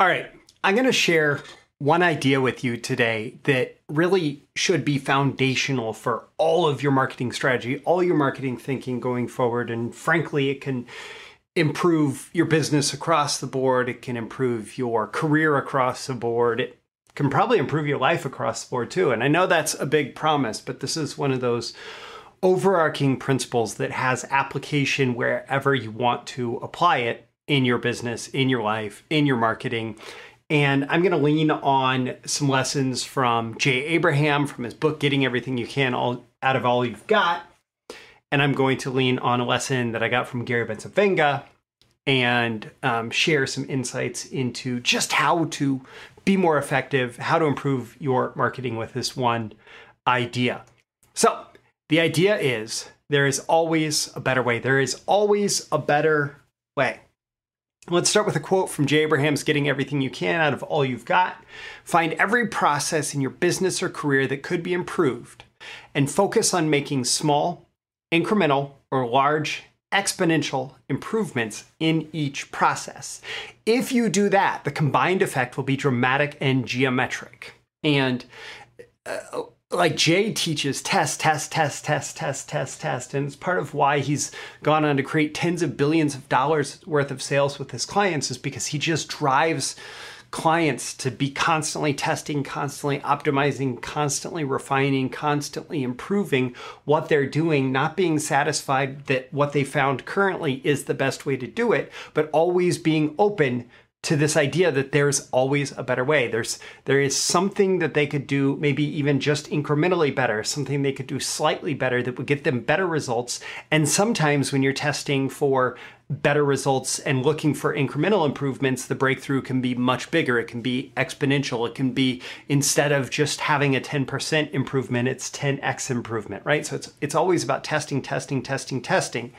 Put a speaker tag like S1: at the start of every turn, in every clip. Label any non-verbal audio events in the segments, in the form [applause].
S1: All right. I'm going to share one idea with you today that really should be foundational for all of your marketing strategy, all your marketing thinking going forward. And frankly, it can improve your business across the board. It can improve your career across the board. It can probably improve your life across the board too. And I know that's a big promise, but this is one of those overarching principles that has application wherever you want to apply it in your business, in your life, in your marketing. And I'm going to lean on some lessons from Jay Abraham from his book, Getting Everything You Can All Out of All You've Got. And I'm going to lean on a lesson that I got from Gary Bencivenga and um, share some insights into just how to be more effective, how to improve your marketing with this one idea. So, the idea is there is always a better way. There is always a better way. Let's start with a quote from Jay Abraham's Getting Everything You Can Out of All You've Got. Find every process in your business or career that could be improved and focus on making small, incremental, or large exponential improvements in each process. If you do that, the combined effect will be dramatic and geometric. And uh, like Jay teaches test, test, test, test, test, test, test. And it's part of why he's gone on to create tens of billions of dollars worth of sales with his clients is because he just drives clients to be constantly testing, constantly optimizing, constantly refining, constantly improving what they're doing, not being satisfied that what they found currently is the best way to do it, but always being open to this idea that there's always a better way. There's there is something that they could do maybe even just incrementally better, something they could do slightly better that would get them better results. And sometimes when you're testing for better results and looking for incremental improvements, the breakthrough can be much bigger. It can be exponential. It can be instead of just having a 10% improvement, it's 10x improvement, right? So it's it's always about testing, testing, testing, testing.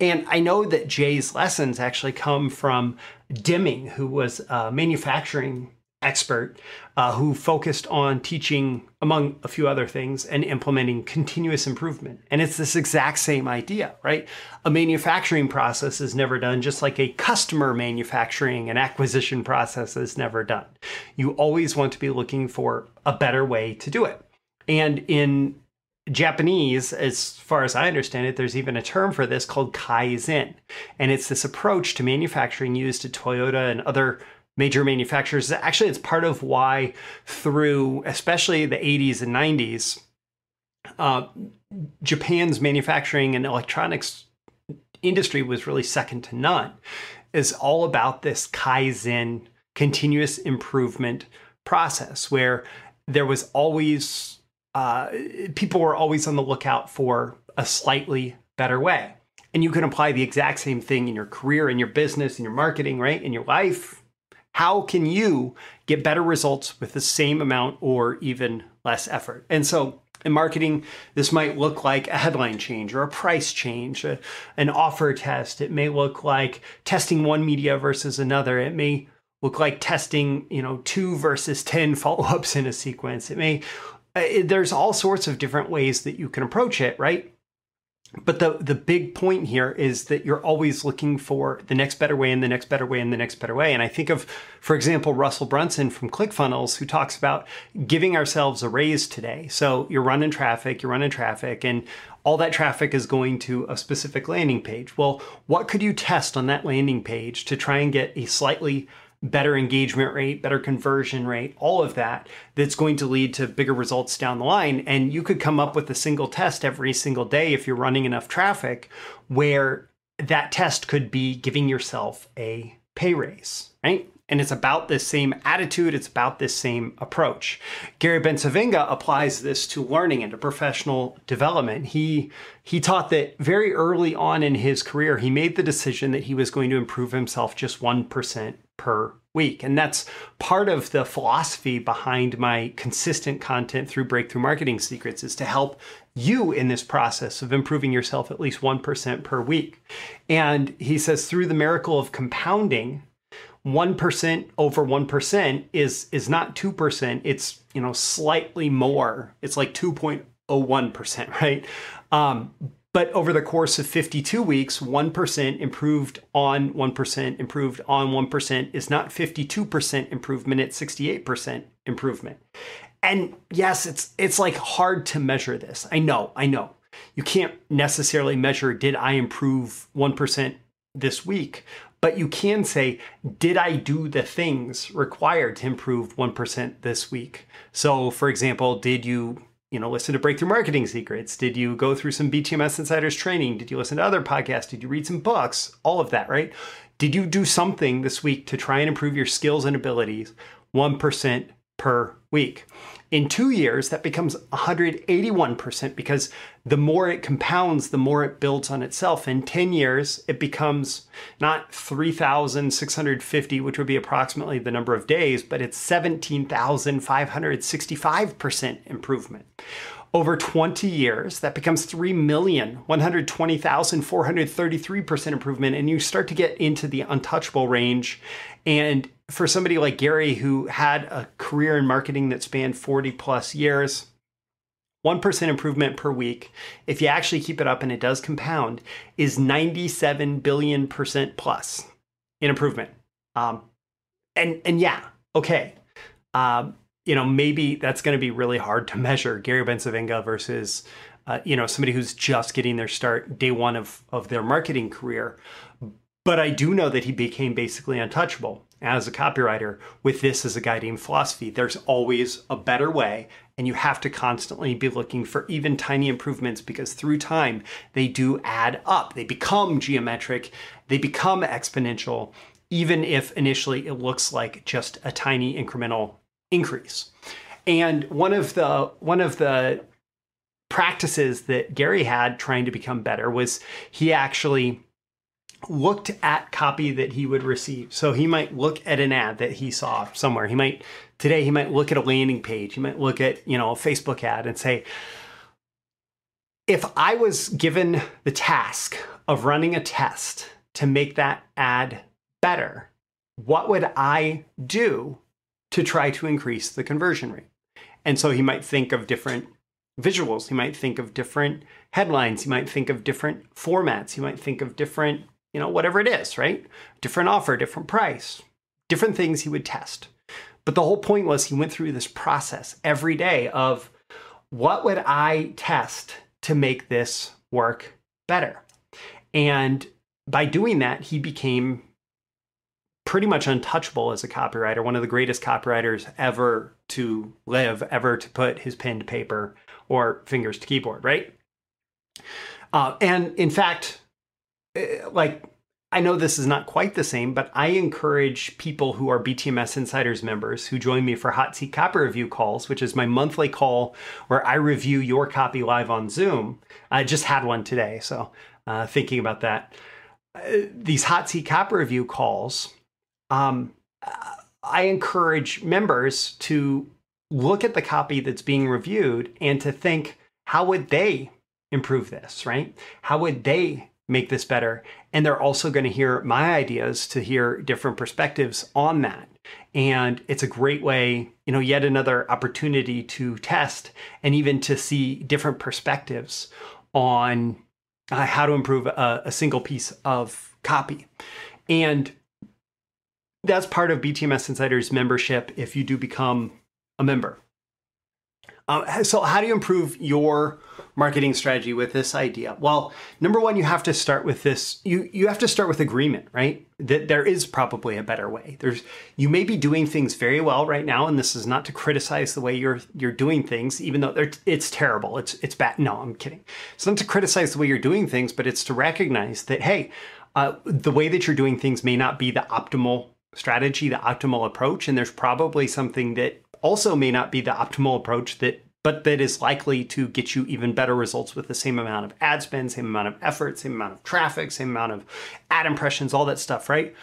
S1: And I know that Jay's lessons actually come from Deming, who was a manufacturing expert uh, who focused on teaching, among a few other things, and implementing continuous improvement. And it's this exact same idea, right? A manufacturing process is never done just like a customer manufacturing and acquisition process is never done. You always want to be looking for a better way to do it. And in Japanese, as far as I understand it, there's even a term for this called kaizen. And it's this approach to manufacturing used at Toyota and other major manufacturers. Actually, it's part of why, through especially the 80s and 90s, uh, Japan's manufacturing and electronics industry was really second to none. Is all about this kaizen, continuous improvement process, where there was always uh, people were always on the lookout for a slightly better way. And you can apply the exact same thing in your career, in your business, in your marketing, right? In your life. How can you get better results with the same amount or even less effort? And so in marketing, this might look like a headline change or a price change, a, an offer test. It may look like testing one media versus another. It may look like testing, you know, two versus 10 [laughs] follow-ups in a sequence. It may uh, there's all sorts of different ways that you can approach it, right? But the the big point here is that you're always looking for the next better way and the next better way and the next better way. And I think of, for example, Russell Brunson from ClickFunnels, who talks about giving ourselves a raise today. So you're running traffic, you're running traffic, and all that traffic is going to a specific landing page. Well, what could you test on that landing page to try and get a slightly better engagement rate, better conversion rate, all of that, that's going to lead to bigger results down the line. And you could come up with a single test every single day if you're running enough traffic where that test could be giving yourself a pay raise, right? And it's about this same attitude, it's about this same approach. Gary Bencivenga applies this to learning and to professional development. He he taught that very early on in his career, he made the decision that he was going to improve himself just 1% per week. And that's part of the philosophy behind my consistent content through Breakthrough Marketing Secrets is to help you in this process of improving yourself at least 1% per week. And he says through the miracle of compounding, 1% over 1% is is not 2%, it's, you know, slightly more. It's like 2.01%, [laughs] right? Um, But over the course of 52 weeks, 1% improved on 1%, improved on 1% is not 52% improvement, it's 68% improvement. And yes, it's it's like hard to measure this. I know, I know. You can't necessarily measure did I improve 1% this week, but you can say, did I do the things required to improve 1% this week? So, for example, did you you know, listen to Breakthrough Marketing Secrets? Did you go through some BTMS Insiders training? Did you listen to other podcasts? Did you read some books? All of that, right? Did you do something this week to try and improve your skills and abilities 1% per week? In two years, that becomes 181% because the more it compounds, the more it builds on itself. In 10 years, it becomes not 3,650, which would be approximately the number of days, but it's 17,565% improvement. Over 20 years, that becomes 3,120,433% improvement. And you start to get into the untouchable range. And for somebody like Gary, who had a career in marketing that spanned 40 plus years, 1% improvement per week, if you actually keep it up and it does compound, is 97 billion percent plus in improvement. Um, and, and yeah, okay. Um, you know, maybe that's going to be really hard to measure Gary Bencivenga versus, uh, you know, somebody who's just getting their start day one of, of their marketing career. But I do know that he became basically untouchable as a copywriter with this as a guiding philosophy. There's always a better way, and you have to constantly be looking for even tiny improvements because through time, they do add up. They become geometric, they become exponential, even if initially it looks like just a tiny incremental increase. And one of the one of the practices that Gary had trying to become better was he actually looked at copy that he would receive. So he might look at an ad that he saw somewhere. He might today he might look at a landing page. He might look at, you know, a Facebook ad and say if I was given the task of running a test to make that ad better, what would I do to try to increase the conversion rate? And so he might think of different visuals. He might think of different headlines. He might think of different formats. He might think of different you know, whatever it is, right? Different offer, different price, different things he would test. But the whole point was he went through this process every day of what would I test to make this work better? And by doing that, he became pretty much untouchable as a copywriter, one of the greatest copywriters ever to live, ever to put his pen to paper or fingers to keyboard, right? Uh, and in fact, like I know this is not quite the same, but I encourage people who are BTMS Insiders members who join me for Hot Seat Copy Review calls, which is my monthly call where I review your copy live on Zoom. I just had one today, so uh, thinking about that. Uh, these Hot Seat Copy Review calls, um, I encourage members to look at the copy that's being reviewed and to think, how would they improve this, right? How would they make this better. And they're also going to hear my ideas to hear different perspectives on that. And it's a great way, you know, yet another opportunity to test and even to see different perspectives on uh, how to improve a, a single piece of copy. And that's part of BTMS Insiders membership if you do become a member. Um, so, how do you improve your marketing strategy with this idea? Well, number one, you have to start with this. You you have to start with agreement, right? That there is probably a better way. There's you may be doing things very well right now, and this is not to criticize the way you're you're doing things, even though it's terrible. It's it's bad. No, I'm kidding. It's not to criticize the way you're doing things, but it's to recognize that hey, uh, the way that you're doing things may not be the optimal strategy, the optimal approach, and there's probably something that also may not be the optimal approach that but that is likely to get you even better results with the same amount of ad spend, same amount of effort, same amount of traffic, same amount of ad impressions, all that stuff, right?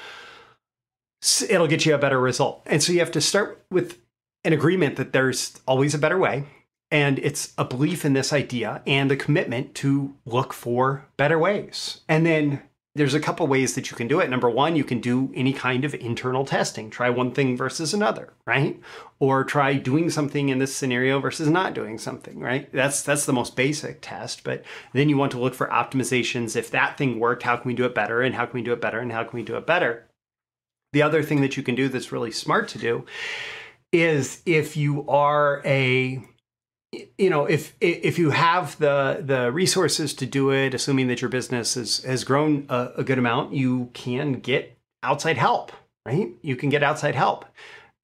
S1: It'll get you a better result. And so you have to start with an agreement that there's always a better way. And it's a belief in this idea and a commitment to look for better ways. And then there's a couple ways that you can do it. Number one, you can do any kind of internal testing. Try one thing versus another, right? Or try doing something in this scenario versus not doing something, right? That's that's the most basic test. But then you want to look for optimizations. If that thing worked, how can we do it better? And how can we do it better? And how can we do it better? The other thing that you can do that's really smart to do is if you are a you know if if you have the the resources to do it assuming that your business is, has grown a, a, good amount you can get outside help right? You can get outside help.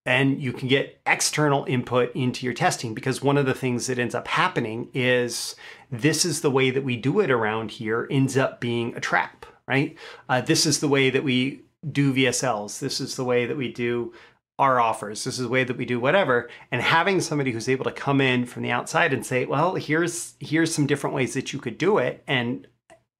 S1: And you can get external input into your testing because one of the things that ends up happening is this is the way that we do it around here ends up being a trap right? Uh, this is the way that we do vsls this is the way that we do our offers. This is the way that we do whatever. And having somebody who's able to come in from the outside and say, well, here's here's some different ways that you could do it. And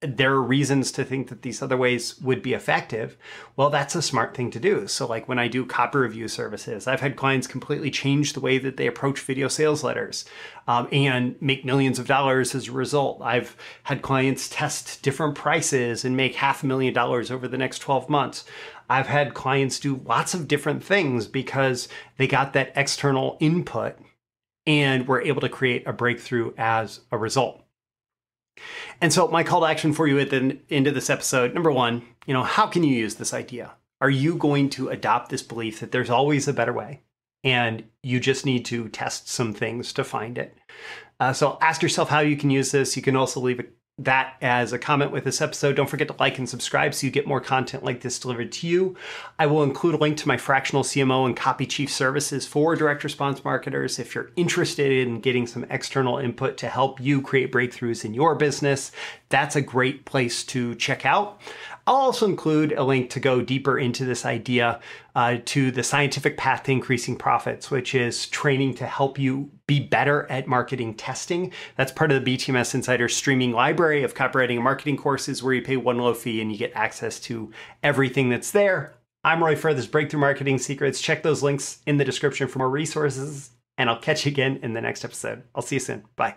S1: there are reasons to think that these other ways would be effective. Well, that's a smart thing to do. So, like when I do copy review services, I've had clients completely change the way that they approach video sales letters um, and make millions of dollars as a result. I've had clients test different prices and make half a million dollars over the next 12 months. I've had clients do lots of different things because they got that external input and were able to create a breakthrough as a result. And so, my call to action for you at the end of this episode number one, you know, how can you use this idea? Are you going to adopt this belief that there's always a better way and you just need to test some things to find it? Uh, so, ask yourself how you can use this. You can also leave a that as a comment with this episode. Don't forget to like and subscribe so you get more content like this delivered to you. I will include a link to my fractional CMO and copy chief services for direct response marketers if you're interested in getting some external input to help you create breakthroughs in your business. That's a great place to check out. I'll also include a link to go deeper into this idea uh, to the scientific path to increasing profits, which is training to help you be better at marketing testing. That's part of the BTMS Insider streaming library of copywriting and marketing courses where you pay one low fee and you get access to everything that's there. I'm Roy Furr, this Breakthrough Marketing Secrets. Check those links in the description for more resources, and I'll catch you again in the next episode. I'll see you soon. Bye.